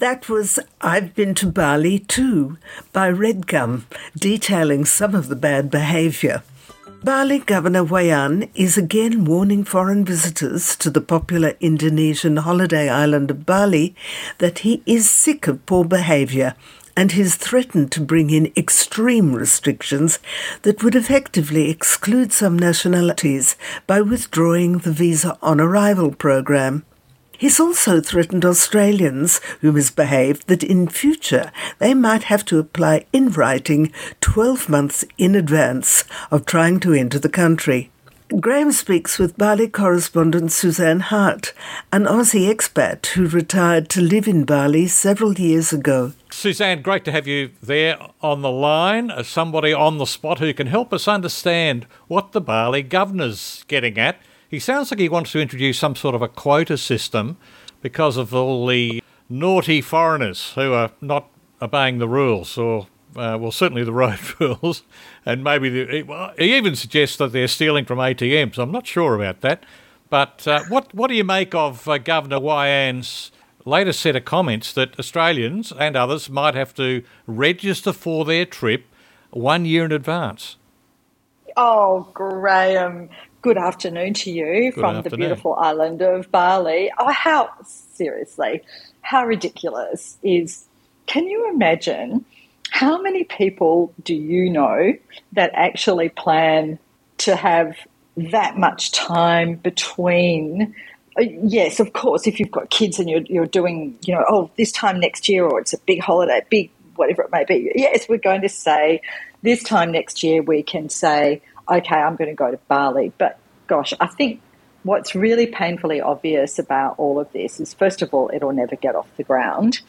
That was I've Been to Bali Too by Redgum, detailing some of the bad behaviour. Bali Governor Wayan is again warning foreign visitors to the popular Indonesian holiday island of Bali that he is sick of poor behaviour and has threatened to bring in extreme restrictions that would effectively exclude some nationalities by withdrawing the visa on arrival program. He's also threatened Australians who misbehaved that in future they might have to apply in writing 12 months in advance of trying to enter the country. Graeme speaks with Bali correspondent Suzanne Hart, an Aussie expat who retired to live in Bali several years ago. Suzanne, great to have you there on the line, as somebody on the spot who can help us understand what the Bali governor's getting at he sounds like he wants to introduce some sort of a quota system because of all the naughty foreigners who are not obeying the rules, or, uh, well, certainly the road rules. And maybe the, he even suggests that they're stealing from ATMs. I'm not sure about that. But uh, what, what do you make of uh, Governor Wayan's latest set of comments that Australians and others might have to register for their trip one year in advance? Oh, Graeme, good afternoon to you good from afternoon. the beautiful island of Bali. Oh, how seriously, how ridiculous is? Can you imagine how many people do you know that actually plan to have that much time between? Uh, yes, of course, if you've got kids and you're, you're doing, you know, oh, this time next year, or it's a big holiday, big whatever it may be. Yes, we're going to say this time next year we can say okay, I'm going to go to Bali. But gosh, I think what's really painfully obvious about all of this is first of all, it'll never get off the ground.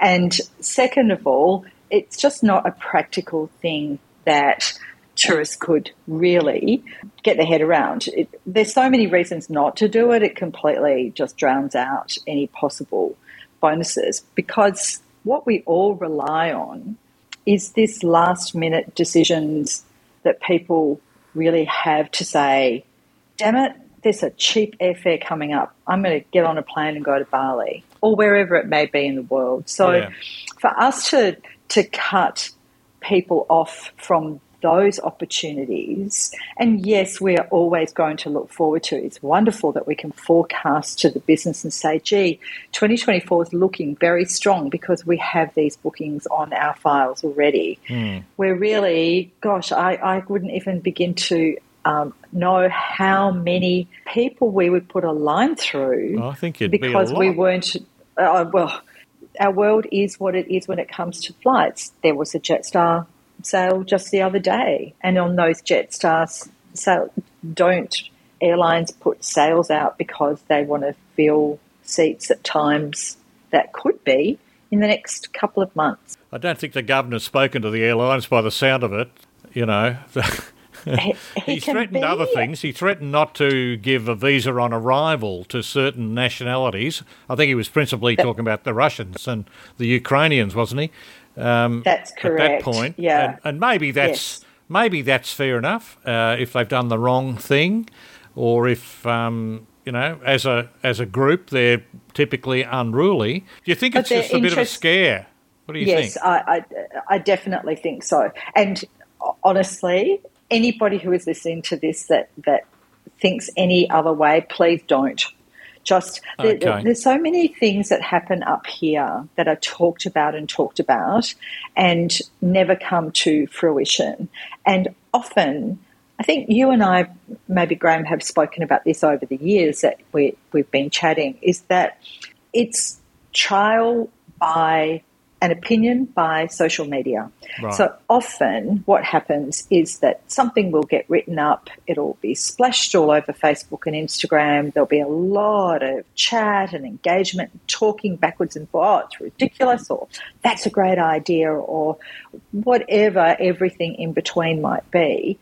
And second of all, it's just not a practical thing that tourists could really get their head around. It, there's so many reasons not to do it, it completely just drowns out any possible bonuses because what we all rely on is this last minute decisions that people really have to say, damn it, there's a cheap airfare coming up. I'm going to get on a plane and go to Bali or wherever it may be in the world. So yeah. for us to to cut people off from those opportunities. And yes, we are always going to look forward to it. It's wonderful that we can forecast to the business and say, gee, 2024 is looking very strong because we have these bookings on our files already. Mm. We're really, gosh, I, I wouldn't even begin to um, know how many people we would put a line through. Oh, I think it'd because be we weren't. Uh, well, our world is what it is when it comes to flights. There was a Jetstar sale just the other day, and on those Jetstar sale, don't airlines put sales out because they want to fill seats at times that could be in the next couple of months. I don't think the governor's spoken to the airlines by the sound of it. You know, he, he threatened other things. He threatened not to give a visa on arrival to certain nationalities. I think he was principally talking about the Russians and the Ukrainians, wasn't he? Um, that's correct. At that point, yeah, and, and maybe that's yes. maybe that's fair enough uh, if they've done the wrong thing, or if um, you know, as a as a group, they're typically unruly. Do you think but it's just a interest- bit of a scare? What do you yes, think? Yes, I, I, I definitely think so. And honestly, anybody who is listening to this that that thinks any other way, please don't. Just okay. there, there's so many things that happen up here that are talked about and talked about and never come to fruition. And often, I think you and I, maybe Graeme, have spoken about this over the years that we, we've been chatting, is that it's trial by an opinion by social media. Right. So often what happens is that something will get written up, it'll be splashed all over Facebook and Instagram. There'll be a lot of chat and engagement, talking backwards and forwards, oh, it's ridiculous, or that's a great idea, or whatever everything in between might be.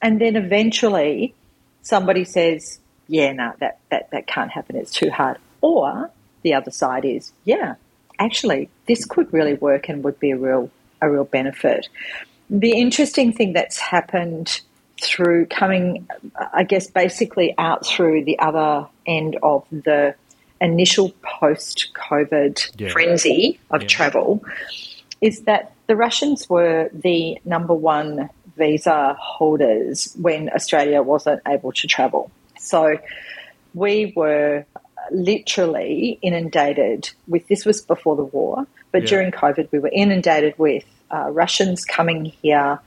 And then eventually somebody says, yeah, no, that, that, that can't happen, it's too hard. Or the other side is, yeah, actually this could really work and would be a real a real benefit. The interesting thing that's happened through coming, I guess, basically out through the other end of the initial post COVID yeah. frenzy of yeah. travel is that the Russians were the number one visa holders when Australia wasn't able to travel. So we were literally inundated with this was before the war, but yeah. during COVID, we were inundated with uh, Russians coming here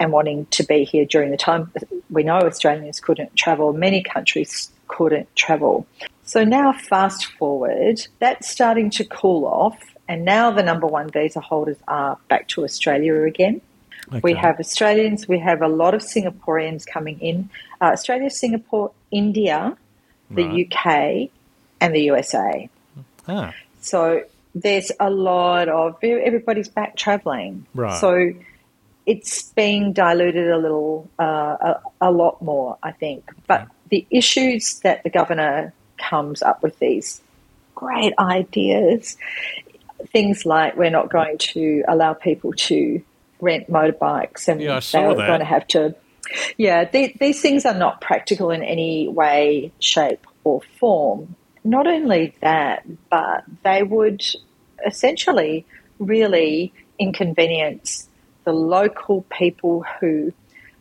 and wanting to be here during the time. We know Australians couldn't travel, many countries couldn't travel. So now, fast forward, that's starting to cool off, and now the number one visa holders are back to Australia again. Okay. We have Australians, we have a lot of Singaporeans coming in. Uh, Australia, Singapore, India, the right. UK, and the USA. Ah. So there's a lot of everybody's back traveling. Right. So it's being diluted a little, uh, a, a, lot more, I think. But the issues that the governor comes up with these great ideas, things like we're not going to allow people to rent motorbikes and yeah, they're going to have to. Yeah, they, these things are not practical in any way, shape, or form. Not only that, but they would essentially really inconvenience the local people who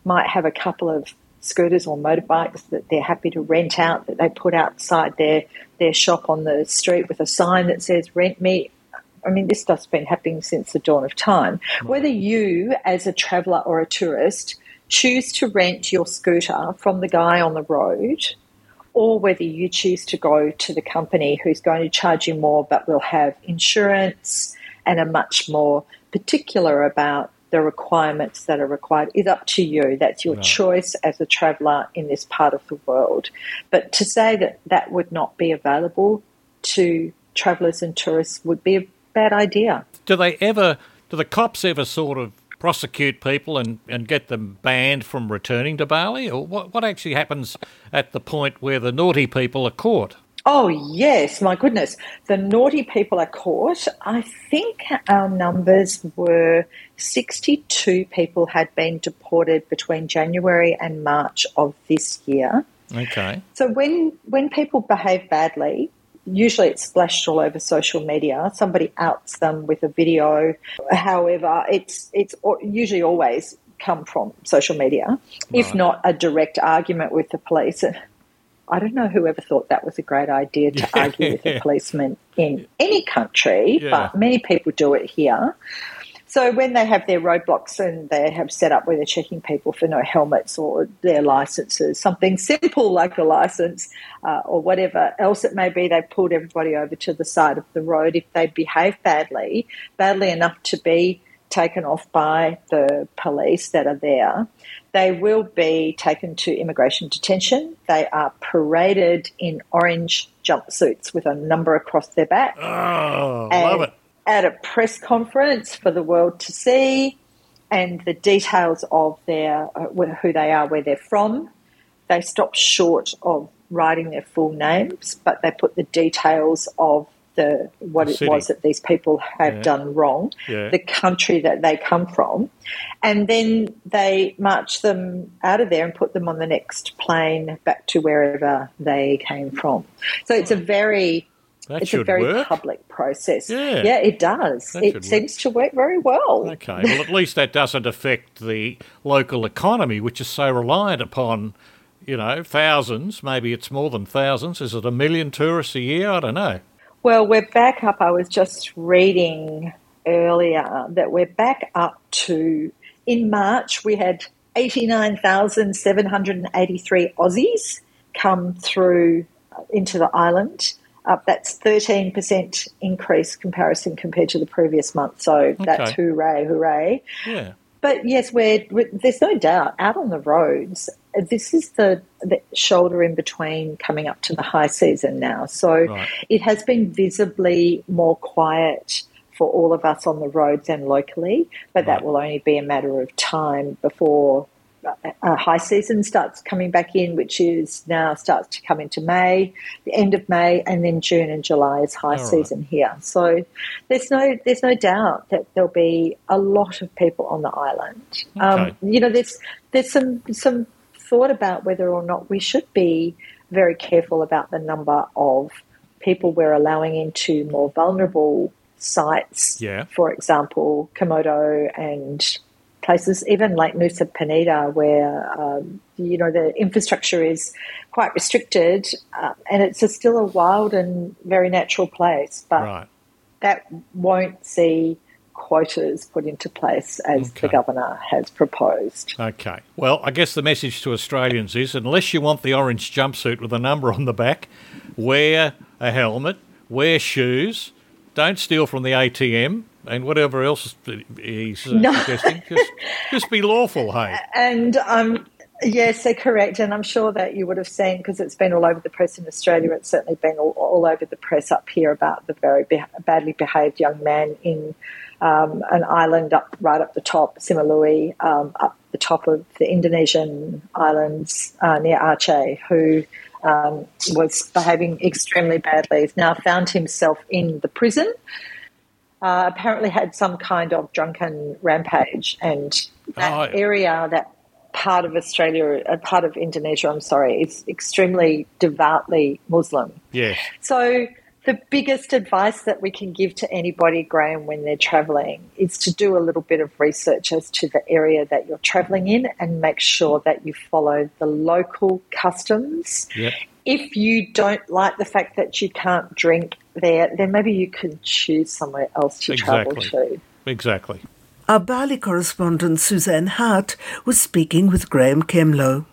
might have a couple of scooters or motorbikes that they're happy to rent out that they put outside their their shop on the street with a sign that says rent me I mean, this stuff's been happening since the dawn of time. Whether you, as a traveller or a tourist, choose to rent your scooter from the guy on the road, or whether you choose to go to the company who's going to charge you more but will have insurance and are much more particular about the requirements that are required is up to you. That's your no. choice as a traveller in this part of the world. But to say that that would not be available to travellers and tourists would be a bad idea. Do they ever, do the cops ever sort of prosecute people and, and get them banned from returning to Bali? Or what, what actually happens at the point where the naughty people are caught? Oh, yes, my goodness. The naughty people are caught. I think our numbers were 62 people had been deported between January and March of this year. Okay. So when when people behave badly, usually it's splashed all over social media. Somebody outs them with a video. However, it's it's usually always come from social media, right. if not a direct argument with the police. I don't know whoever thought that was a great idea to argue with a policeman in any country, yeah. but many people do it here. So when they have their roadblocks and they have set up where they're checking people for no helmets or their licenses, something simple like a license uh, or whatever else it may be, they pulled everybody over to the side of the road. If they behave badly, badly enough to be taken off by the police that are there, they will be taken to immigration detention. They are paraded in orange jumpsuits with a number across their back. Oh, love it. At a press conference for the world to see, and the details of their uh, who they are, where they're from. They stop short of writing their full names, but they put the details of the what the it was that these people have yeah. done wrong, yeah. the country that they come from, and then they march them out of there and put them on the next plane back to wherever they came from. So it's a very that it's a very work. public process. Yeah, yeah it does. That it seems work. to work very well. Okay, well, at least that doesn't affect the local economy, which is so reliant upon, you know, thousands. Maybe it's more than thousands. Is it a million tourists a year? I don't know. Well, we're back up. I was just reading earlier that we're back up to, in March, we had 89,783 Aussies come through uh, into the island. That's 13% increase comparison compared to the previous month. So okay. that's hooray, hooray. Yeah. But yes, we're, we're, there's no doubt out on the roads. This is the, the, shoulder in between coming up to the high season now. So right. it has been visibly more quiet for all of us on the roads and locally, but right. that will only be a matter of time before uh, high season starts coming back in, which is now starts to come into May, the end of May, and then June and July is high All season right. here. So there's no there's no doubt that there'll be a lot of people on the island. Okay. Um, you know, there's there's some some thought about whether or not we should be very careful about the number of people we're allowing into more vulnerable sites. Yeah. For example, Komodo and places, even like Nusa Penida, where um, you know the infrastructure is quite restricted, uh, and it's a still a wild and very natural place. But right. that won't see quotas put into place as okay. the governor has proposed. Okay. Well, I guess the message to Australians is unless you want the orange jumpsuit with a number on the back, wear a helmet, wear shoes, don't steal from the ATM, and whatever else he's uh, no. suggesting. Just, just be lawful, hey. And um, yes, they're correct. And I'm sure that you would have seen, because it's been all over the press in Australia, it's certainly been all, all over the press up here about the very be- badly behaved young man in um, an island up right up the top, Simeulue, um, up the top of the Indonesian islands uh, near Aceh, who um, was behaving extremely badly. He's now found himself in the prison. Uh, apparently, had some kind of drunken rampage, and that oh, area, that part of Australia, a part of Indonesia, I'm sorry, is extremely devoutly Muslim. Yes. So the biggest advice that we can give to anybody, Graeme, when they're traveling is to do a little bit of research as to the area that you're traveling in and make sure that you follow the local customs. Yep. If you don't like the fact that you can't drink there, then maybe you can choose somewhere else to exactly. travel to. Exactly. Our Bali correspondent Suzanne Hart was speaking with Graeme Kemlo.